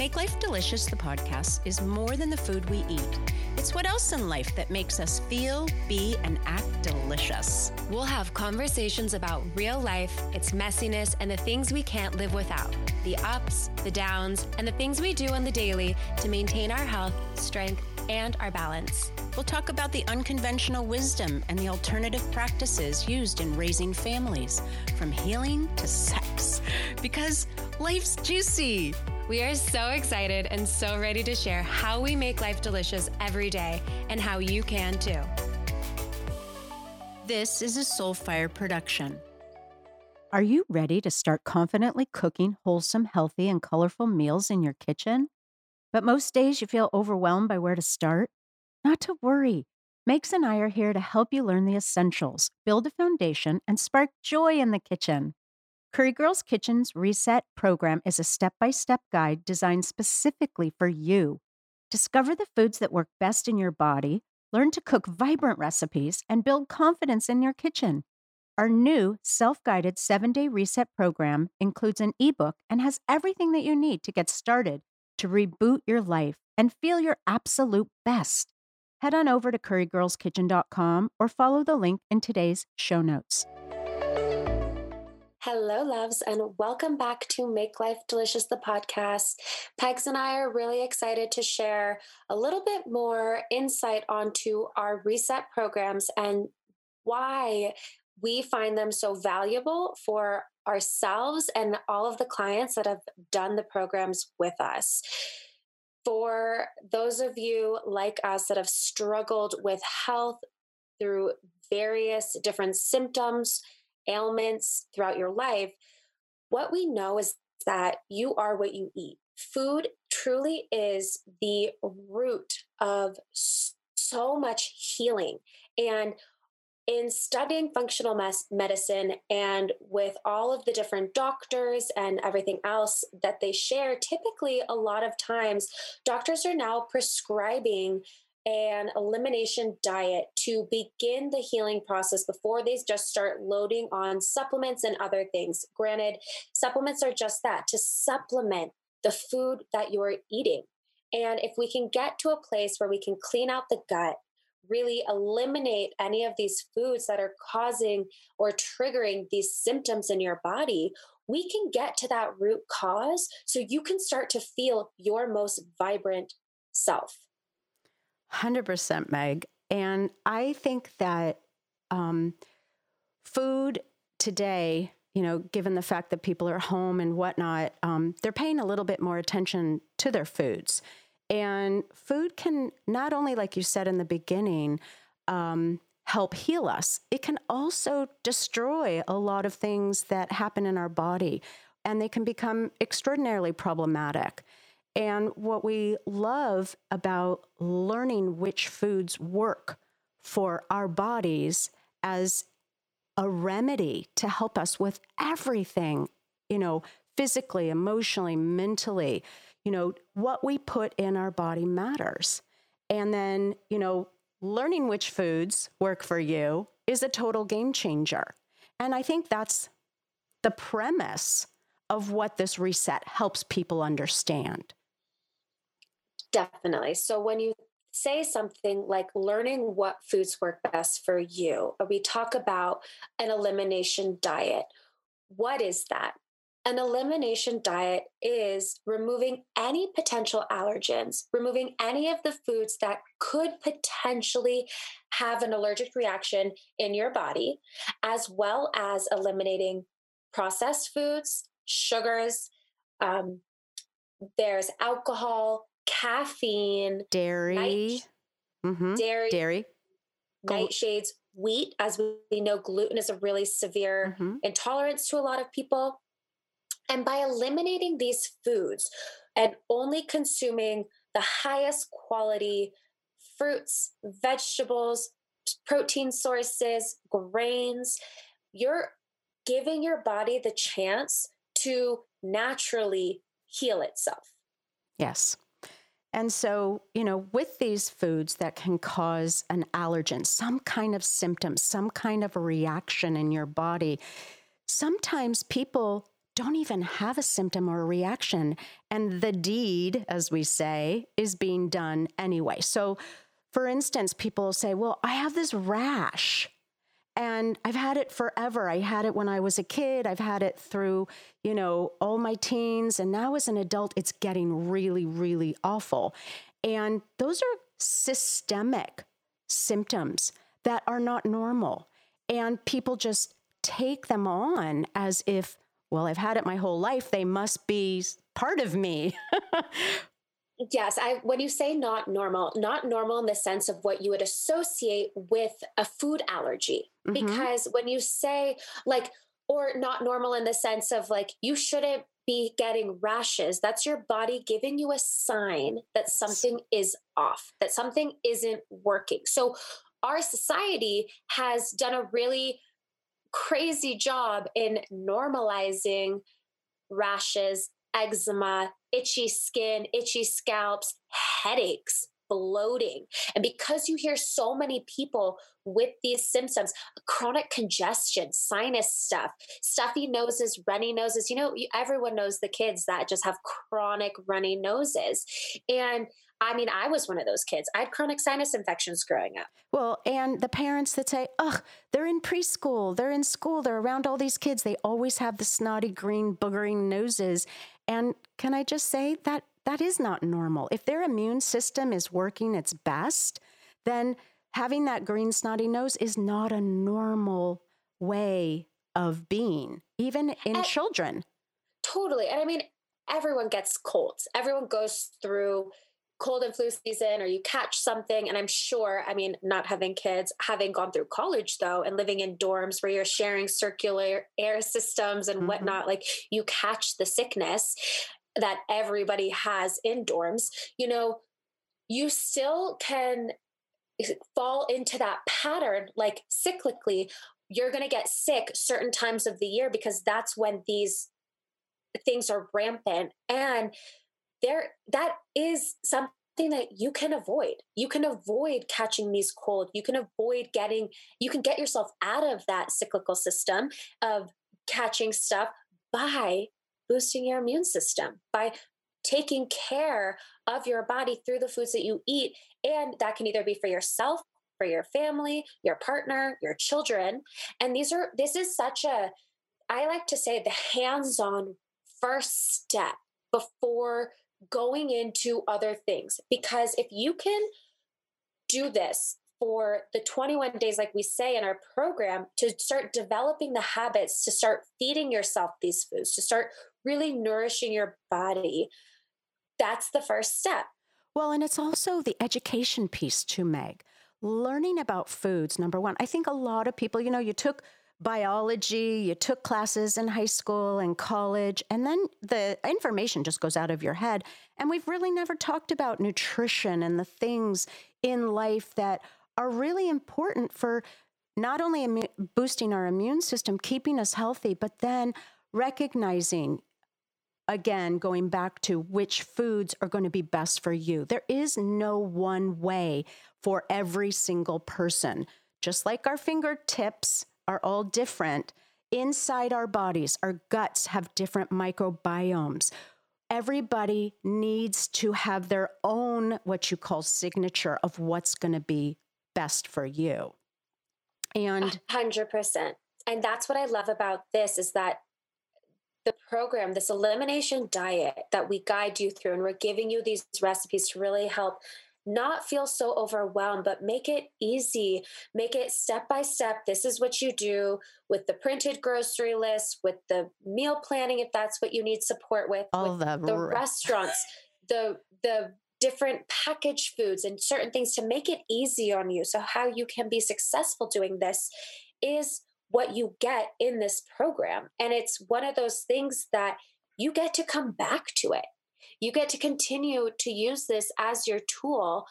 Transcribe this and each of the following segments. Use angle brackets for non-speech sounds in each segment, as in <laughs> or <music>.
Make Life Delicious, the podcast, is more than the food we eat. It's what else in life that makes us feel, be, and act delicious. We'll have conversations about real life, its messiness, and the things we can't live without the ups, the downs, and the things we do on the daily to maintain our health, strength, and our balance. We'll talk about the unconventional wisdom and the alternative practices used in raising families, from healing to sex, because life's juicy. We are so excited and so ready to share how we make life delicious every day and how you can too. This is a Soulfire production. Are you ready to start confidently cooking wholesome, healthy, and colorful meals in your kitchen? But most days you feel overwhelmed by where to start? Not to worry. Megs and I are here to help you learn the essentials, build a foundation, and spark joy in the kitchen. Curry Girls Kitchen's Reset program is a step by step guide designed specifically for you. Discover the foods that work best in your body, learn to cook vibrant recipes, and build confidence in your kitchen. Our new self guided seven day reset program includes an ebook and has everything that you need to get started to reboot your life and feel your absolute best. Head on over to currygirlskitchen.com or follow the link in today's show notes. Hello, loves, and welcome back to Make Life Delicious, the podcast. Pegs and I are really excited to share a little bit more insight onto our reset programs and why we find them so valuable for ourselves and all of the clients that have done the programs with us. For those of you like us that have struggled with health through various different symptoms, ailments throughout your life, what we know is that you are what you eat. Food truly is the root of so much healing. And in studying functional medicine and with all of the different doctors and everything else that they share, typically a lot of times doctors are now prescribing an elimination diet to begin the healing process before they just start loading on supplements and other things. Granted, supplements are just that to supplement the food that you're eating. And if we can get to a place where we can clean out the gut, really eliminate any of these foods that are causing or triggering these symptoms in your body, we can get to that root cause so you can start to feel your most vibrant self. 100% Meg. And I think that um, food today, you know, given the fact that people are home and whatnot, um, they're paying a little bit more attention to their foods. And food can not only, like you said in the beginning, um, help heal us, it can also destroy a lot of things that happen in our body, and they can become extraordinarily problematic. And what we love about learning which foods work for our bodies as a remedy to help us with everything, you know, physically, emotionally, mentally, you know, what we put in our body matters. And then, you know, learning which foods work for you is a total game changer. And I think that's the premise of what this reset helps people understand. Definitely. So when you say something like learning what foods work best for you, or we talk about an elimination diet, what is that? An elimination diet is removing any potential allergens, removing any of the foods that could potentially have an allergic reaction in your body, as well as eliminating processed foods, sugars, um, there's alcohol, caffeine, dairy, night, mm-hmm. dairy, dairy, nightshades, wheat. As we know, gluten is a really severe mm-hmm. intolerance to a lot of people. And by eliminating these foods and only consuming the highest quality fruits, vegetables, protein sources, grains, you're giving your body the chance to naturally heal itself. Yes. And so, you know, with these foods that can cause an allergen, some kind of symptom, some kind of a reaction in your body, sometimes people don't even have a symptom or a reaction. And the deed, as we say, is being done anyway. So, for instance, people say, Well, I have this rash and I've had it forever. I had it when I was a kid. I've had it through, you know, all my teens. And now as an adult, it's getting really, really awful. And those are systemic symptoms that are not normal. And people just take them on as if, well, I've had it my whole life. They must be part of me. <laughs> Yes, I when you say not normal, not normal in the sense of what you would associate with a food allergy. Mm-hmm. Because when you say like or not normal in the sense of like you shouldn't be getting rashes, that's your body giving you a sign that something is off, that something isn't working. So our society has done a really crazy job in normalizing rashes, eczema, itchy skin, itchy scalps, headaches, bloating. And because you hear so many people with these symptoms, chronic congestion, sinus stuff, stuffy noses, runny noses, you know, everyone knows the kids that just have chronic runny noses. And I mean, I was one of those kids. I had chronic sinus infections growing up. Well, and the parents that say, ugh, they're in preschool, they're in school, they're around all these kids. They always have the snotty, green, boogering noses. And can I just say that that is not normal? If their immune system is working its best, then having that green, snotty nose is not a normal way of being, even in and children. Totally. And I mean, everyone gets colds, everyone goes through cold and flu season or you catch something and i'm sure i mean not having kids having gone through college though and living in dorms where you're sharing circular air systems and mm-hmm. whatnot like you catch the sickness that everybody has in dorms you know you still can fall into that pattern like cyclically you're going to get sick certain times of the year because that's when these things are rampant and there that is something that you can avoid. You can avoid catching these cold. You can avoid getting you can get yourself out of that cyclical system of catching stuff by boosting your immune system by taking care of your body through the foods that you eat and that can either be for yourself for your family your partner your children. And these are this is such a i like to say the hands-on first step before going into other things. Because if you can do this for the 21 days, like we say in our program, to start developing the habits, to start feeding yourself these foods, to start really nourishing your body, that's the first step. Well, and it's also the education piece to Meg. Learning about foods, number one. I think a lot of people, you know, you took biology, you took classes in high school and college, and then the information just goes out of your head. And we've really never talked about nutrition and the things in life that are really important for not only boosting our immune system, keeping us healthy, but then recognizing again, going back to which foods are going to be best for you. There is no one way for every single person. Just like our fingertips are all different. Inside our bodies, our guts have different microbiomes. Everybody needs to have their own, what you call signature of what's going to be best for you. And 100%. And that's what I love about this is that the program, this elimination diet that we guide you through, and we're giving you these recipes to really help not feel so overwhelmed, but make it easy. Make it step by step. This is what you do with the printed grocery list, with the meal planning, if that's what you need support with, all with the, the restaurants, <laughs> the the different packaged foods and certain things to make it easy on you. So how you can be successful doing this is what you get in this program. And it's one of those things that you get to come back to it you get to continue to use this as your tool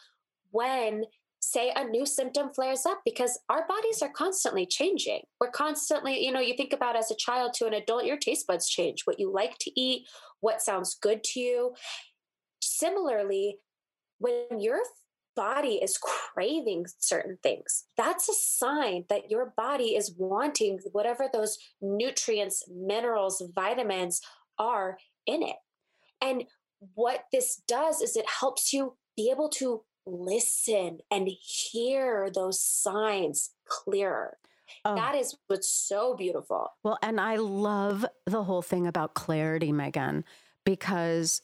when say a new symptom flares up because our bodies are constantly changing. We're constantly, you know, you think about as a child to an adult, your taste buds change, what you like to eat, what sounds good to you. Similarly, when you're body is craving certain things, that's a sign that your body is wanting whatever those nutrients, minerals, vitamins are in it. And what this does is it helps you be able to listen and hear those signs clearer. Oh. That is what's so beautiful. Well, and I love the whole thing about clarity, Megan, because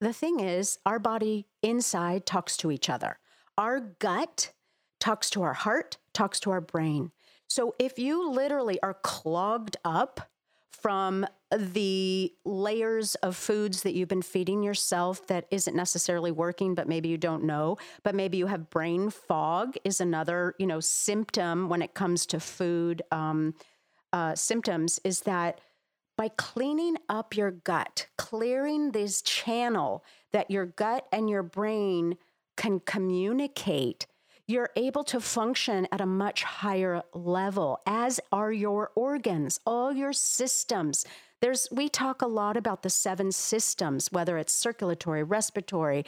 the thing is, our body inside talks to each other. Our gut talks to our heart, talks to our brain. So if you literally are clogged up from the layers of foods that you've been feeding yourself that isn't necessarily working but maybe you don't know but maybe you have brain fog is another you know symptom when it comes to food um, uh, symptoms is that by cleaning up your gut clearing this channel that your gut and your brain can communicate you're able to function at a much higher level, as are your organs, all your systems. There's, we talk a lot about the seven systems, whether it's circulatory, respiratory,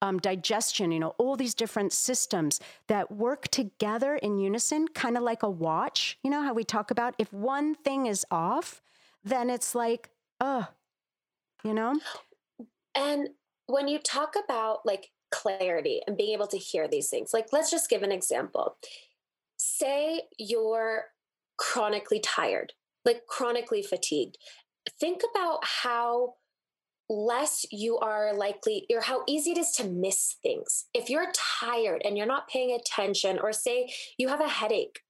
um, digestion, you know, all these different systems that work together in unison, kind of like a watch. You know how we talk about if one thing is off, then it's like, oh, you know? And when you talk about like clarity and being able to hear these things. Like, let's just give an example. Say you're chronically tired, like chronically fatigued. Think about how less you are likely or how easy it is to miss things. If you're tired and you're not paying attention, or say you have a headache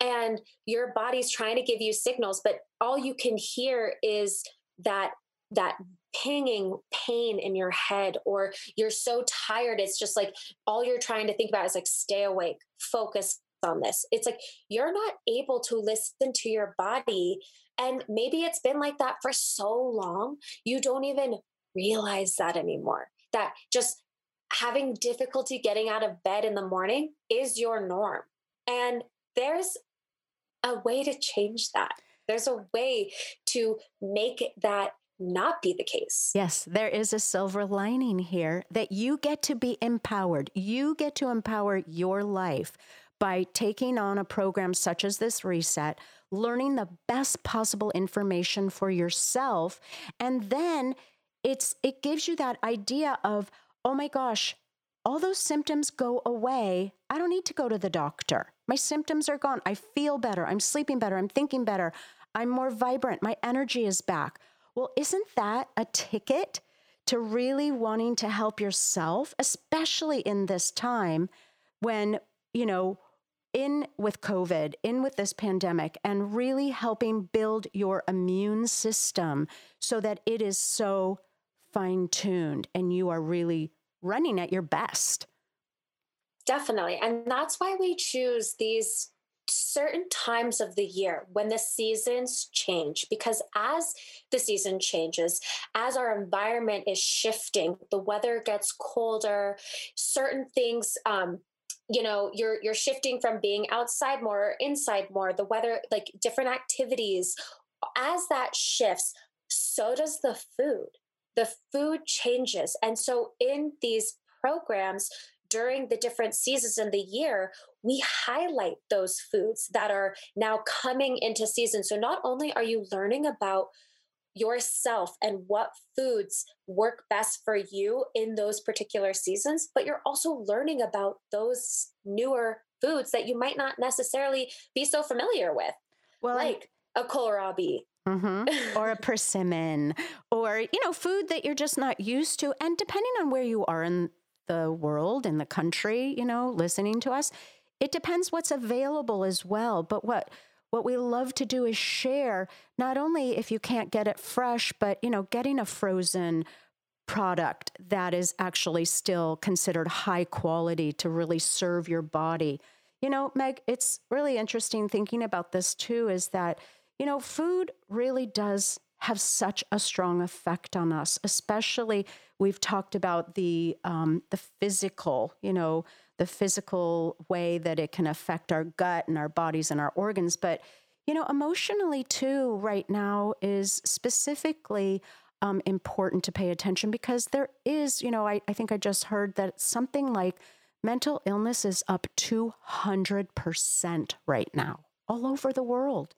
and your body's trying to give you signals, but all you can hear is that that pinging pain in your head or you're so tired it's just like all you're trying to think about is like stay awake focus on this it's like you're not able to listen to your body and maybe it's been like that for so long you don't even realize that anymore that just having difficulty getting out of bed in the morning is your norm and there's a way to change that there's a way to make that not be the case. Yes, there is a silver lining here that you get to be empowered. You get to empower your life by taking on a program such as this reset, learning the best possible information for yourself, and then it's it gives you that idea of, "Oh my gosh, all those symptoms go away. I don't need to go to the doctor. My symptoms are gone. I feel better. I'm sleeping better. I'm thinking better. I'm more vibrant. My energy is back." Well, isn't that a ticket to really wanting to help yourself, especially in this time when, you know, in with COVID, in with this pandemic, and really helping build your immune system so that it is so fine tuned and you are really running at your best. Definitely. And that's why we choose these certain times of the year when the seasons change because as the season changes as our environment is shifting the weather gets colder certain things um, you know you're you're shifting from being outside more or inside more the weather like different activities. As that shifts so does the food. The food changes. And so in these programs during the different seasons in the year, we highlight those foods that are now coming into season. So not only are you learning about yourself and what foods work best for you in those particular seasons, but you're also learning about those newer foods that you might not necessarily be so familiar with. Well, like a kohlrabi, Mm-hmm. or a <laughs> persimmon, or you know, food that you're just not used to. And depending on where you are in the world in the country, you know, listening to us. It depends what's available as well. But what what we love to do is share not only if you can't get it fresh, but you know, getting a frozen product that is actually still considered high quality to really serve your body. You know, Meg, it's really interesting thinking about this too is that, you know, food really does have such a strong effect on us, especially we've talked about the um, the physical, you know, the physical way that it can affect our gut and our bodies and our organs, but you know, emotionally too. Right now is specifically um, important to pay attention because there is, you know, I, I think I just heard that something like mental illness is up 200% right now, all over the world.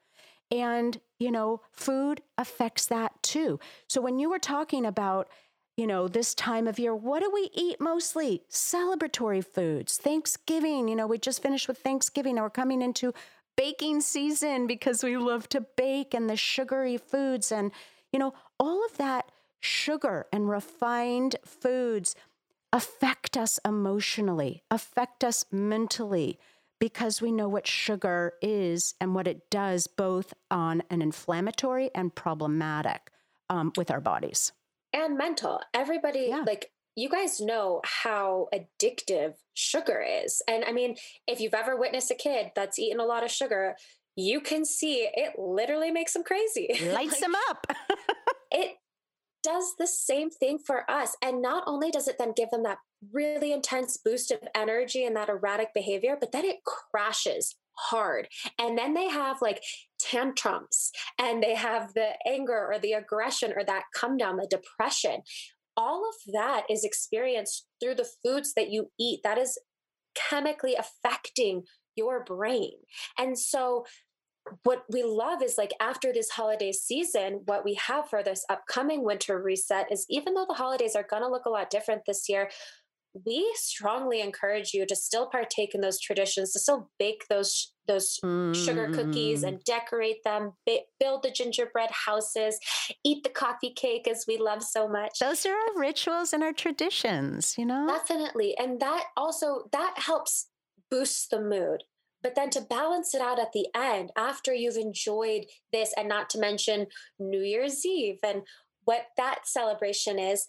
And, you know, food affects that too. So when you were talking about, you know, this time of year, what do we eat mostly? Celebratory foods. Thanksgiving, you know, we just finished with Thanksgiving. Now we're coming into baking season because we love to bake and the sugary foods and, you know, all of that sugar and refined foods affect us emotionally, affect us mentally because we know what sugar is and what it does both on an inflammatory and problematic um, with our bodies. And mental. Everybody yeah. like you guys know how addictive sugar is. And i mean if you've ever witnessed a kid that's eaten a lot of sugar you can see it literally makes them crazy. <laughs> Lights like, them up. <laughs> it does the same thing for us. And not only does it then give them that really intense boost of energy and that erratic behavior, but then it crashes hard. And then they have like tantrums and they have the anger or the aggression or that come down, the depression. All of that is experienced through the foods that you eat. That is chemically affecting your brain. And so what we love is like after this holiday season, what we have for this upcoming winter reset is even though the holidays are going to look a lot different this year, we strongly encourage you to still partake in those traditions, to still bake those those mm. sugar cookies mm. and decorate them, ba- build the gingerbread houses, eat the coffee cake as we love so much. Those are our rituals and our traditions, you know? Definitely. And that also that helps boost the mood. But then to balance it out at the end, after you've enjoyed this, and not to mention New Year's Eve and what that celebration is,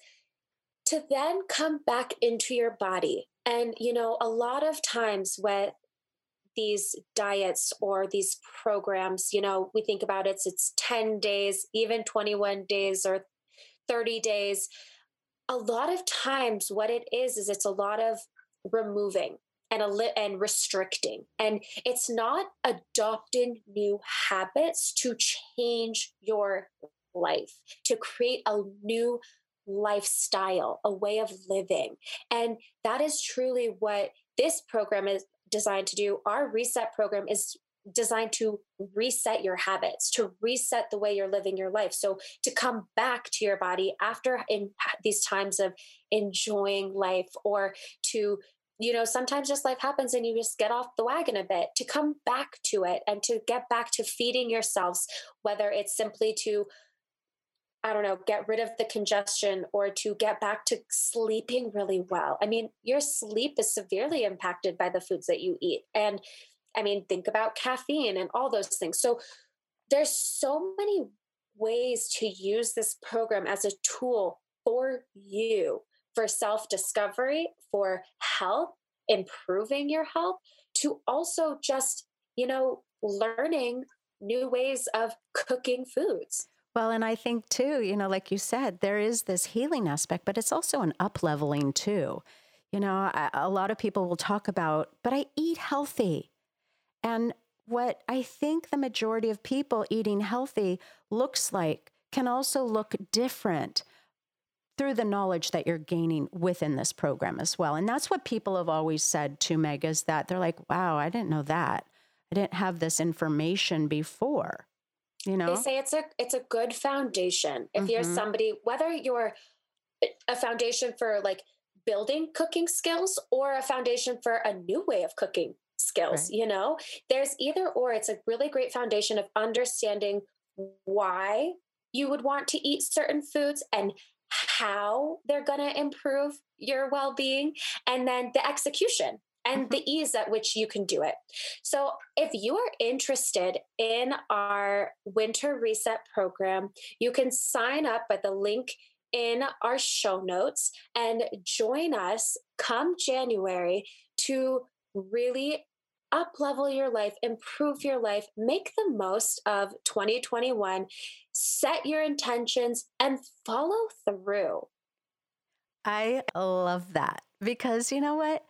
to then come back into your body. And, you know, a lot of times when these diets or these programs, you know, we think about it, it's 10 days, even 21 days or 30 days. A lot of times, what it is, is it's a lot of removing and li- and restricting. And it's not adopting new habits to change your life to create a new lifestyle a way of living. And that is truly what this program is designed to do. Our reset program is designed to reset your habits, to reset the way you're living your life. So to come back to your body after in these times of enjoying life or to you know, sometimes just life happens and you just get off the wagon a bit to come back to it and to get back to feeding yourselves, whether it's simply to, I don't know, get rid of the congestion or to get back to sleeping really well. I mean, your sleep is severely impacted by the foods that you eat. And I mean, think about caffeine and all those things. So there's so many ways to use this program as a tool for you for self discovery, for health, improving your health, to also just, you know, learning new ways of cooking foods. Well, and I think too, you know, like you said, there is this healing aspect, but it's also an up leveling too. You know, a lot of people will talk about, but I eat healthy. And what I think the majority of people eating healthy looks like can also look different through the knowledge that you're gaining within this program as well. And that's what people have always said to Meg is that they're like, wow, I didn't know that. I didn't have this information before. You know? They say it's a it's a good foundation. If mm-hmm. you're somebody, whether you're a foundation for like building cooking skills or a foundation for a new way of cooking skills, right. you know, there's either or. It's a really great foundation of understanding why you would want to eat certain foods and how they're going to improve your well being, and then the execution and mm-hmm. the ease at which you can do it. So, if you are interested in our winter reset program, you can sign up at the link in our show notes and join us come January to really up level your life, improve your life, make the most of 2021, set your intentions, and follow through. I love that because you know what?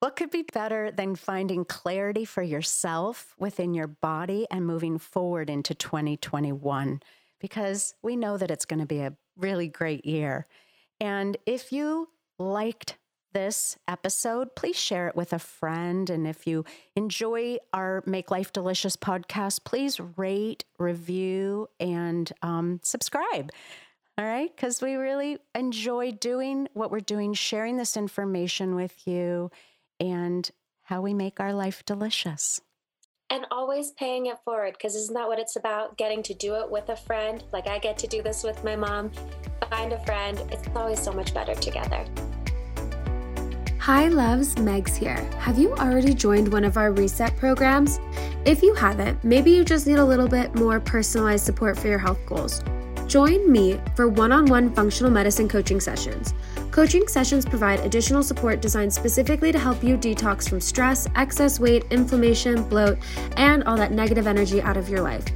What could be better than finding clarity for yourself within your body and moving forward into 2021? Because we know that it's going to be a really great year. And if you liked this episode, please share it with a friend. And if you enjoy our Make Life Delicious podcast, please rate, review, and um, subscribe. All right. Because we really enjoy doing what we're doing, sharing this information with you and how we make our life delicious. And always paying it forward because isn't that what it's about? Getting to do it with a friend. Like I get to do this with my mom. Find a friend. It's always so much better together. Hi, loves, Megs here. Have you already joined one of our reset programs? If you haven't, maybe you just need a little bit more personalized support for your health goals. Join me for one on one functional medicine coaching sessions. Coaching sessions provide additional support designed specifically to help you detox from stress, excess weight, inflammation, bloat, and all that negative energy out of your life.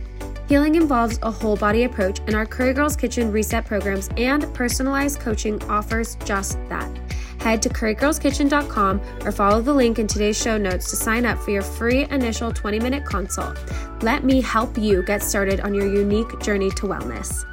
Healing involves a whole body approach, and our Curry Girls Kitchen reset programs and personalized coaching offers just that. Head to currygirlskitchen.com or follow the link in today's show notes to sign up for your free initial 20 minute consult. Let me help you get started on your unique journey to wellness.